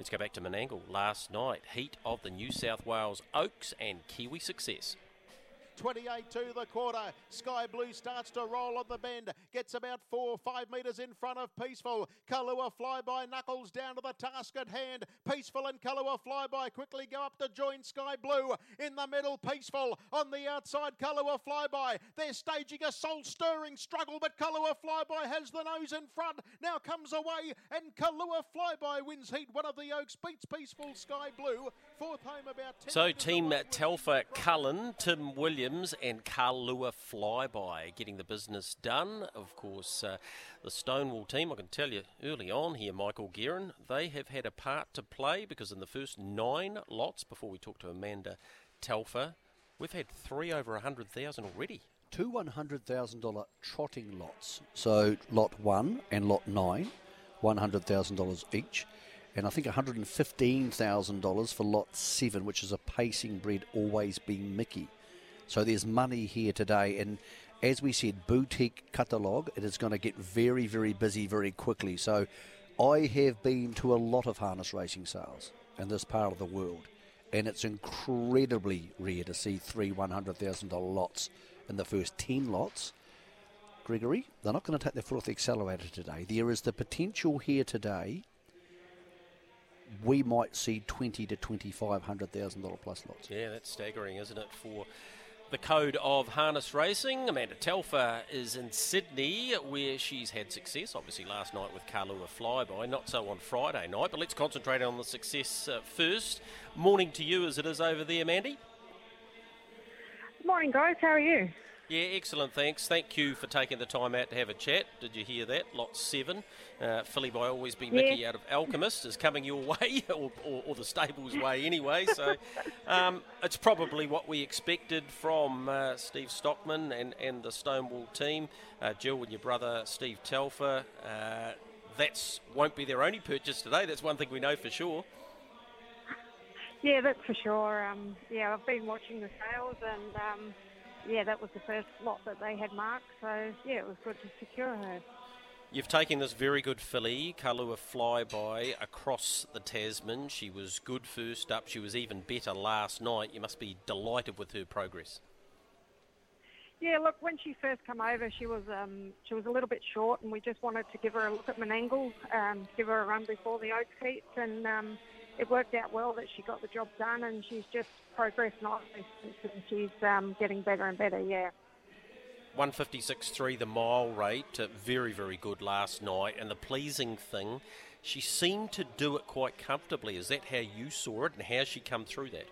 Let's go back to Menangle last night. Heat of the New South Wales Oaks and Kiwi success. 28 to the quarter. Sky Blue starts to roll on the bend. Gets about four or five metres in front of Peaceful. Kahlua Flybye knuckles down to the task at hand. Peaceful and Kahlua Flybye quickly go up to join Sky Blue. In the middle, Peaceful. On the outside, Kahlua Flybye. They're staging a soul stirring struggle, but Kahlua Flybye has the nose in front. Now comes away, and Kahlua Flybye wins heat. One of the Oaks beats Peaceful Sky Blue. Fourth home about 10 So, Team Telfer Cullen, Tim Williams. Williams and Lua Flyby getting the business done. Of course, uh, the Stonewall team, I can tell you early on here, Michael Guerin, they have had a part to play because in the first nine lots, before we talk to Amanda Telfer, we've had three over 100,000 already. Two $100,000 trotting lots. So, lot one and lot nine, $100,000 each and I think $115,000 for lot seven, which is a pacing bred, Always B Miki. So there's money here today. And as we said, boutique catalogue, it is going to get very, very busy very quickly. So I have been to a lot of harness racing sales in this part of the world. And it's incredibly rare to see three $100,000 lots in the first 10 lots. Gregory, they're not going to take their foot off the accelerator today. There is the potential here today. We might see twenty to twenty five hundred thousand dollar plus lots. Yeah, that's staggering, isn't it? For the code of harness racing. Amanda Telfer is in Sydney, where she's had success, obviously, last night with Kahlua Flybye, not so on Friday night, but let's concentrate on the success uh, first. Morning to you as it is over there, Mandy. Morning, guys. How are you? Yeah, excellent. Thanks. Thank you for taking the time out to have a chat. Did you hear that? Lot seven. Uh, filly by Always B Miki out of Alchemist is coming your way, or, or, or the stable's way anyway. So um, it's probably what we expected from uh, Steve Stockman and, and the Stonewall team. Uh, Jill and your brother Steve Telfer. Uh, that's won't be their only purchase today. That's one thing we know for sure. Yeah, that's for sure. Um, yeah, I've been watching the sales and. Um, yeah, that was the first lot that they had marked. So yeah, it was good to secure her. You've taken this very good filly, Kahlua Flybye, across the Tasman. She was good first up. She was even better last night. You must be delighted with her progress. Yeah, look, when she first came over, she was um, she was a little bit short, and we just wanted to give her a look at Menangle, um, give her a run before the Oak Heats, and um, it worked out well that she got the job done, and she's just progressed nicely and she's um, getting better and better. Yeah. 156.3 the mile rate, uh, very very good last night, and the pleasing thing, she seemed to do it quite comfortably. Is that how you saw it, and how she come through that?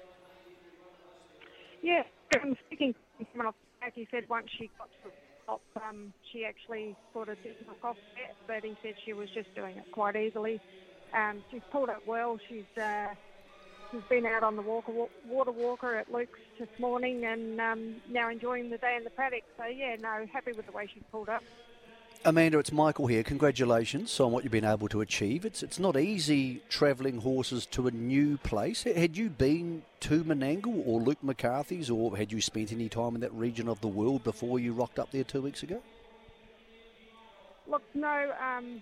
Yeah, um, speaking from off back, he said once she got to the top, um, she actually sort of didn't look off it, but he said she was just doing it quite easily. Um, she's pulled up well. She's uh, she's been out on the walker, water walker at Luke's this morning, and um, now enjoying the day in the paddock. So yeah, no, happy with the way she's pulled up. Amanda, it's Michael here. Congratulations on what you've been able to achieve. It's it's not easy travelling horses to a new place. Had you been to Menangle or Luke McCarthy's, or had you spent any time in that region of the world before you rocked up there two weeks ago? Look, no. Um,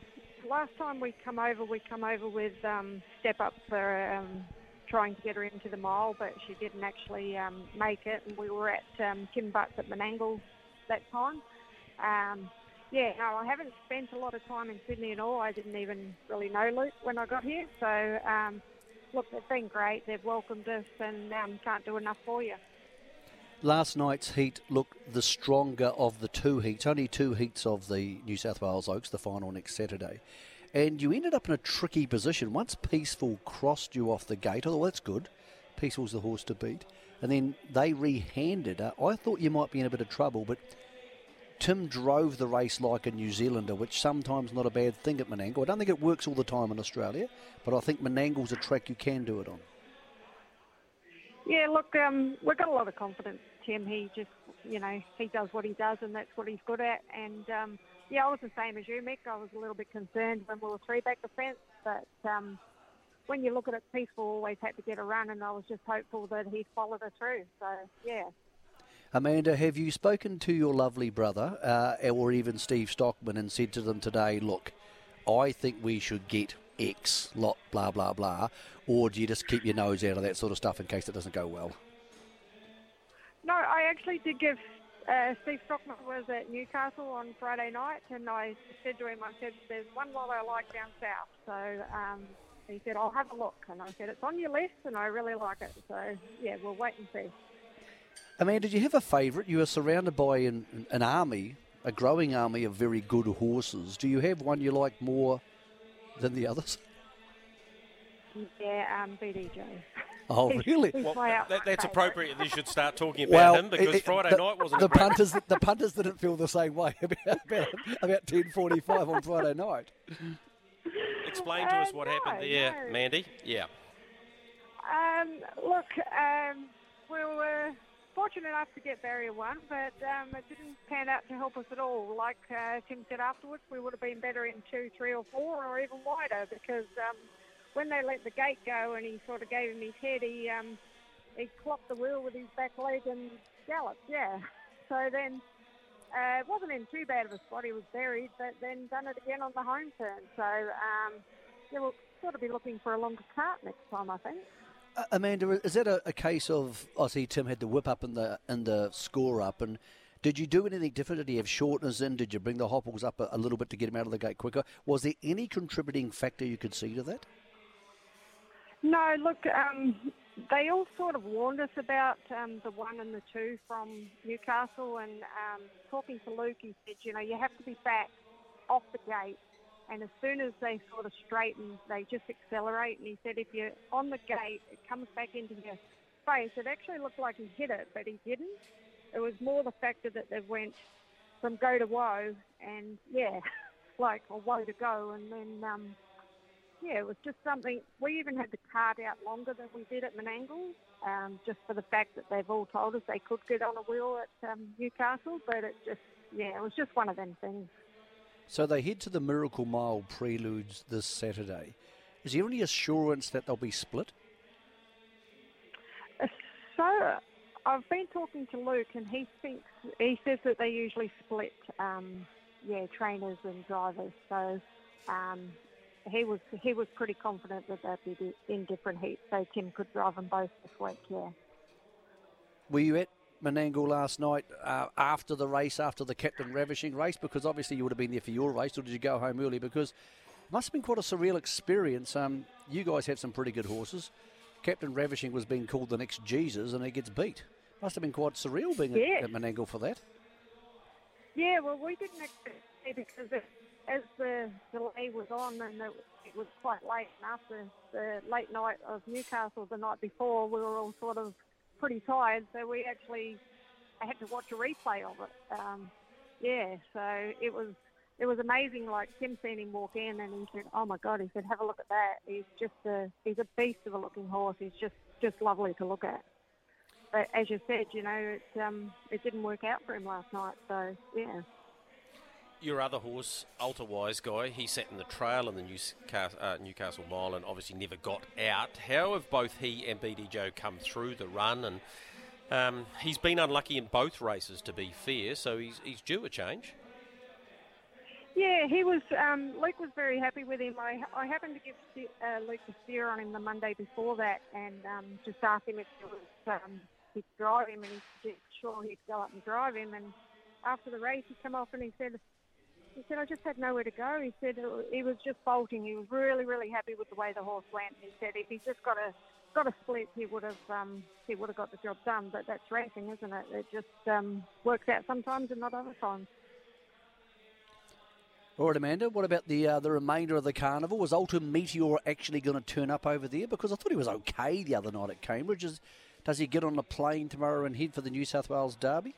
last time we come over, we come over with um, step up for um, trying to get her into the mile, but she didn't actually um, make it. And we were at um, Tim Butts at Menangle that time. Um, yeah, no, I haven't spent a lot of time in Sydney at all. I didn't even really know Luke when I got here. So, um, look, they've been great. They've welcomed us and um, can't do enough for you. Last night's heat looked the stronger of the two heats, only two heats of the New South Wales Oaks, the final next Saturday. And you ended up in a tricky position. Once Peaceful crossed you off the gate, oh, that's good. Peaceful's the horse to beat. And then they rehanded her. I thought you might be in a bit of trouble, but Tim drove the race like a New Zealander, which sometimes not a bad thing at Menangle. I don't think it works all the time in Australia, but I think Menangle's a track you can do it on. Yeah, look, um, we've got a lot of confidence. Tim, he just, you know, he does what he does, and that's what he's good at. And um, yeah, I was the same as you, Mick. I was a little bit concerned when we were three back the fence, but um, when you look at it, Peaceful always had to get a run, and I was just hopeful that he'd follow her through. So yeah. Amanda, have you spoken to your lovely brother uh, or even Steve Stockman and said to them today, look, I think we should get X, lot blah blah blah, or do you just keep your nose out of that sort of stuff in case it doesn't go well? No, I actually did give. Uh, Steve Stockman was at Newcastle on Friday night, and I said to him, I said, "There's one lot I like down south." So um, he said, "I'll have a look," and I said, "It's on your list, and I really like it." So yeah, we'll wait and see. Amanda, did you have a favourite? You are surrounded by an, an army, a growing army of very good horses. Do you have one you like more than the others? Yeah, um, BDJ. Oh, really? Well, that, that's appropriate. You should start talking about Well, him because it- it- Friday the- night wasn't the great. punters. The punters didn't feel the same way about about, about ten forty five on Friday night. Explain to us Uh, what no, happened there, no. Mandy. Yeah. Um, look, um, we were fortunate enough to get barrier one, but um, it didn't pan out to help us at all. Like uh, Tim said afterwards, we would have been better in two, three, or four, or even wider because um, when they let the gate go and he sort of gave him his head, he um, he clocked the wheel with his back leg and galloped. Yeah. So then. Uh, it wasn't in too bad of a spot. He was buried, but then done it again on the home turn. So um, yeah, we'll sort of be looking for a longer cart next time, I think. Amanda, is that a, a case of I see Tim had the whip up in the in the score up, and did you do anything different? Did he have shorteners in? Did you bring the hopples up a, a little bit to get him out of the gate quicker? Was there any contributing factor you could see to that? No, look, um, they all sort of warned us about um, the one and the two from Newcastle. And um, talking to Luke, he said, you know, you have to be back off the gate. And as soon as they sort of straighten, they just accelerate. And he said, if you're on the gate, it comes back into your face. It actually looked like he hit it, but he didn't. It was more the factor that they went from go to woe, and yeah, like a woe to go, and then um, yeah, it was just something. We even had the card out longer than we did at Menangle, um, just for the fact that they've all told us they could get on a wheel at um, Newcastle, but it just, yeah, it was just one of them things. So they head to the Miracle Mile Preludes this Saturday. Is there any assurance that they'll be split? Uh, So I've been talking to Luke, and he thinks he says that they usually split, um, yeah, trainers and drivers. So um, he was he was pretty confident that they'd be in different heats, so Tim could drive them both this week. Yeah. Were you at Menangle last night uh, after the race, after the Captain Ravishing race? Because obviously you would have been there for your race, or did you go home early? Because it must have been quite a surreal experience. Um, you guys have some pretty good horses. Captain Ravishing was being called the next Jesus, and he gets beat. Must have been quite surreal being Yeah. at, at Menangle for that. Yeah, well, we didn't expect it because it, as the delay was on and it, it was quite late, and after the late night of Newcastle the night before, we were all sort of pretty tired, so we actually I had to watch a replay of it. Um, yeah, so it was it was amazing. Like Tim seen him walk in, and he said, "Oh my God!" He said, "Have a look at that. He's just a he's a beast of a looking horse. He's just just lovely to look at." But as you said, you know, it um, it didn't work out for him last night. So yeah. Your other horse, Ultra Wise Guy, he sat in the trail in the Newcastle, uh, Newcastle Mile and obviously never got out. How have both he and BD Joe come through the run? And um, he's been unlucky in both races, to be fair, so he's, he's due a change. Yeah, he was. Um, Luke was very happy with him. I, I happened to give uh, Luke the steer on him the Monday before that, and um, just asked him if he was um, he'd drive him, and he said sure he'd go up and drive him. And after the race, he came off and he said, he said I just had nowhere to go. He said uh, he was just bolting. He was really, really happy with the way the horse went. He said if he just got a got a split, he would have um, he would have got the job done. But that's racing, isn't it? It just um, works out sometimes and not other times. All right, Amanda. What about the uh, the remainder of the carnival? Was Ultra Meteor actually going to turn up over there? Because I thought he was okay the other night at Cambridge. Is, does he get on the plane tomorrow and head for the New South Wales Derby?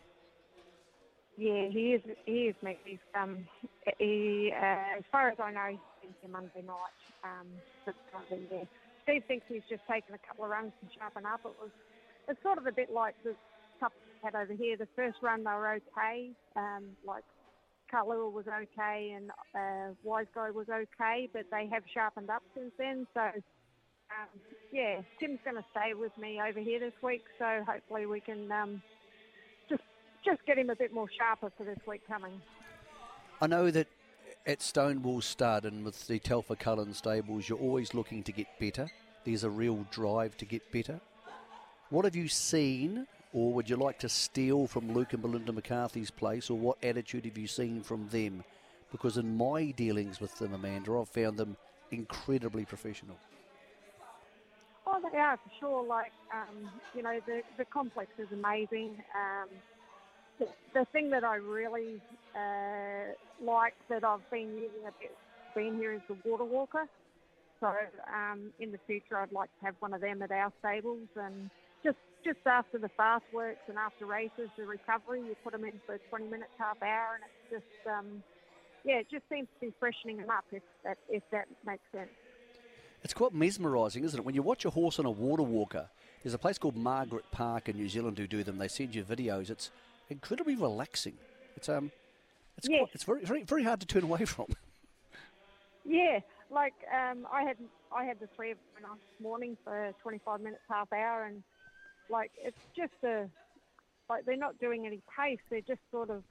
Yeah, he is. He is. Mate. He's, um, he, uh, as far as I know, he's been here Monday night. Um, but currently, yeah. Steve thinks he's just taken a couple of runs to sharpen up. It was, it's sort of a bit like the couple we had over here. The first run they were okay. Um, like Kahlua was okay and uh, Wise Guy was okay, but they have sharpened up since then. So. Um, yeah, Tim's going to stay with me over here this week, so hopefully we can um, just get him a bit more sharper for this week coming. I know that At Stonewall Stud and with the Telfer Cullen stables, you're always looking to get better. There's a real drive to get better. What have you seen, or would you like to steal from Luke and Belinda McCarthy's place, or what attitude have you seen from them? Because in my dealings with them, Amanda, I've found them incredibly professional. Oh, they are for sure. Like, um, you know, the the complex is amazing. Um, the, thing that I really uh, like that I've been using a bit, been here is the water walker. So um, in the future, I'd like to have one of them at our stables, and just just after the fast works and after races, the recovery, you put them in for 20 minutes, half hour, and it's just um, yeah, it just seems to be freshening them up if that if that makes sense. It's quite mesmerising, isn't it? When you watch a horse on a water walker, there's a place called Margaret Park in New Zealand who do them. They send you videos. It's incredibly relaxing. It's um, it's Yes. quite, it's very, very very hard to turn away from. Yeah, like um, I had I had the three of them this morning for 25 minutes, half hour, and like it's just a like they're not doing any pace. They're just sort of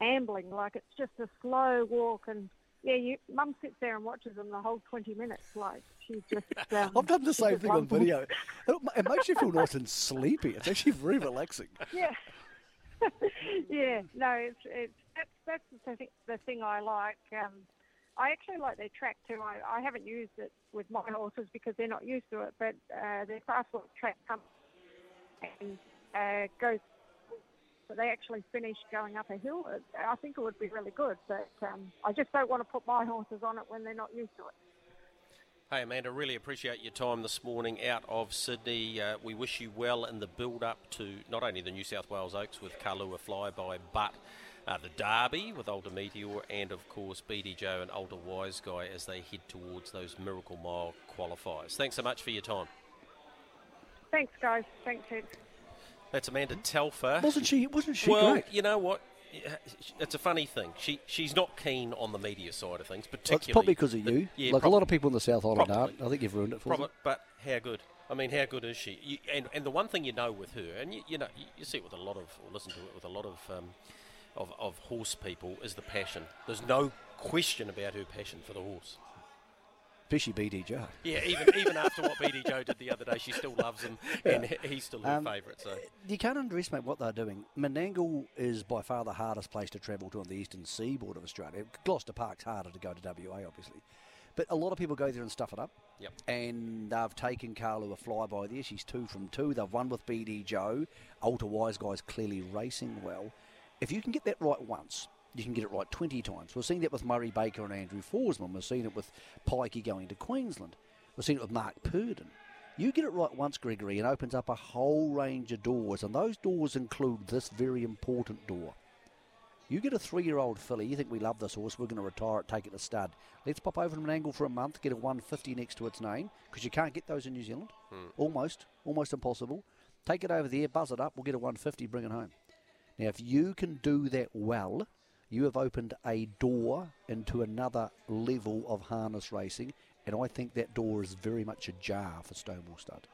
ambling. Like it's just a slow walk, and yeah, you mum sits there and watches them the whole 20 minutes. Like she's just. Um, I've done the same thing on video. It, it makes you feel nice and sleepy. It's actually very relaxing. Yeah. yeah, no, it's it's that's that's the thing, the thing I like. Um, I actually like their track too. I, I haven't used it with my horses because they're not used to it, but uh, their fast walk track comes and uh, goes. But they actually finish going up a hill. I think it would be really good, but um, I just don't want to put my horses on it when they're not used to it. Hey, Amanda, really appreciate your time this morning out of Sydney. Uh, we wish you well in the build up to not only the New South Wales Oaks with Kahlua Flybye, but uh, the Derby with Ultra Meteor, and of course BD Joe and Ultra Wise Guy as they head towards those Miracle Mile qualifiers. Thanks so much for your time. Thanks, guys. Thanks, Ed. That's Amanda Telfer. Wasn't she? Wasn't she well, great? you know what? It's a funny thing. She she's not keen on the media side of things, Well, particularly. it's probably because of the- you. yeah, like prob- a lot of people in the South Island probably. aren't. I think you've ruined it for Probably, them. but how good? I mean, how good is she? You, and and the one thing you know with her, and you, you know, you, you see it with a lot of, or listen to it with a lot of, um, of, of horse people, is the passion. There's no question about her passion for the horse. Especially BD Joe. Yeah, even even after what BD Joe did the other day, she still loves him, and he's still her Um, favourite. So You can't underestimate what they're doing. Menangle is by far the hardest place to travel to on the eastern seaboard of Australia. Gloucester Park's harder to go to WA, obviously. But a lot of people go there and stuff it up. Yep. And they've taken Kahlua Flybye there. She's two from two. They've won with BD Joe. Ultra Wise Guy's clearly racing well. If you can get that right once, you can get it right 20 times. We're seeing that with Murray Baker and Andrew Forsman. We're seeing it with Pikey going to Queensland. We're seeing it with Mark Purdon. You get it right once, Gregory, and opens up a whole range of doors, and those doors include this very important door. You get a three-year-old filly, you think we love this horse, we're going to retire it, take it to stud. Let's pop over to Menangle for a month, get a 150 next to its name, because you can't get those in New Zealand. Hmm. Almost, almost impossible. Take it over there, buzz it up, we'll get a 150, bring it home. Now, if you can do that well, you have opened a door into another level of harness racing, and I think that door is very much ajar for Stonewall Stud.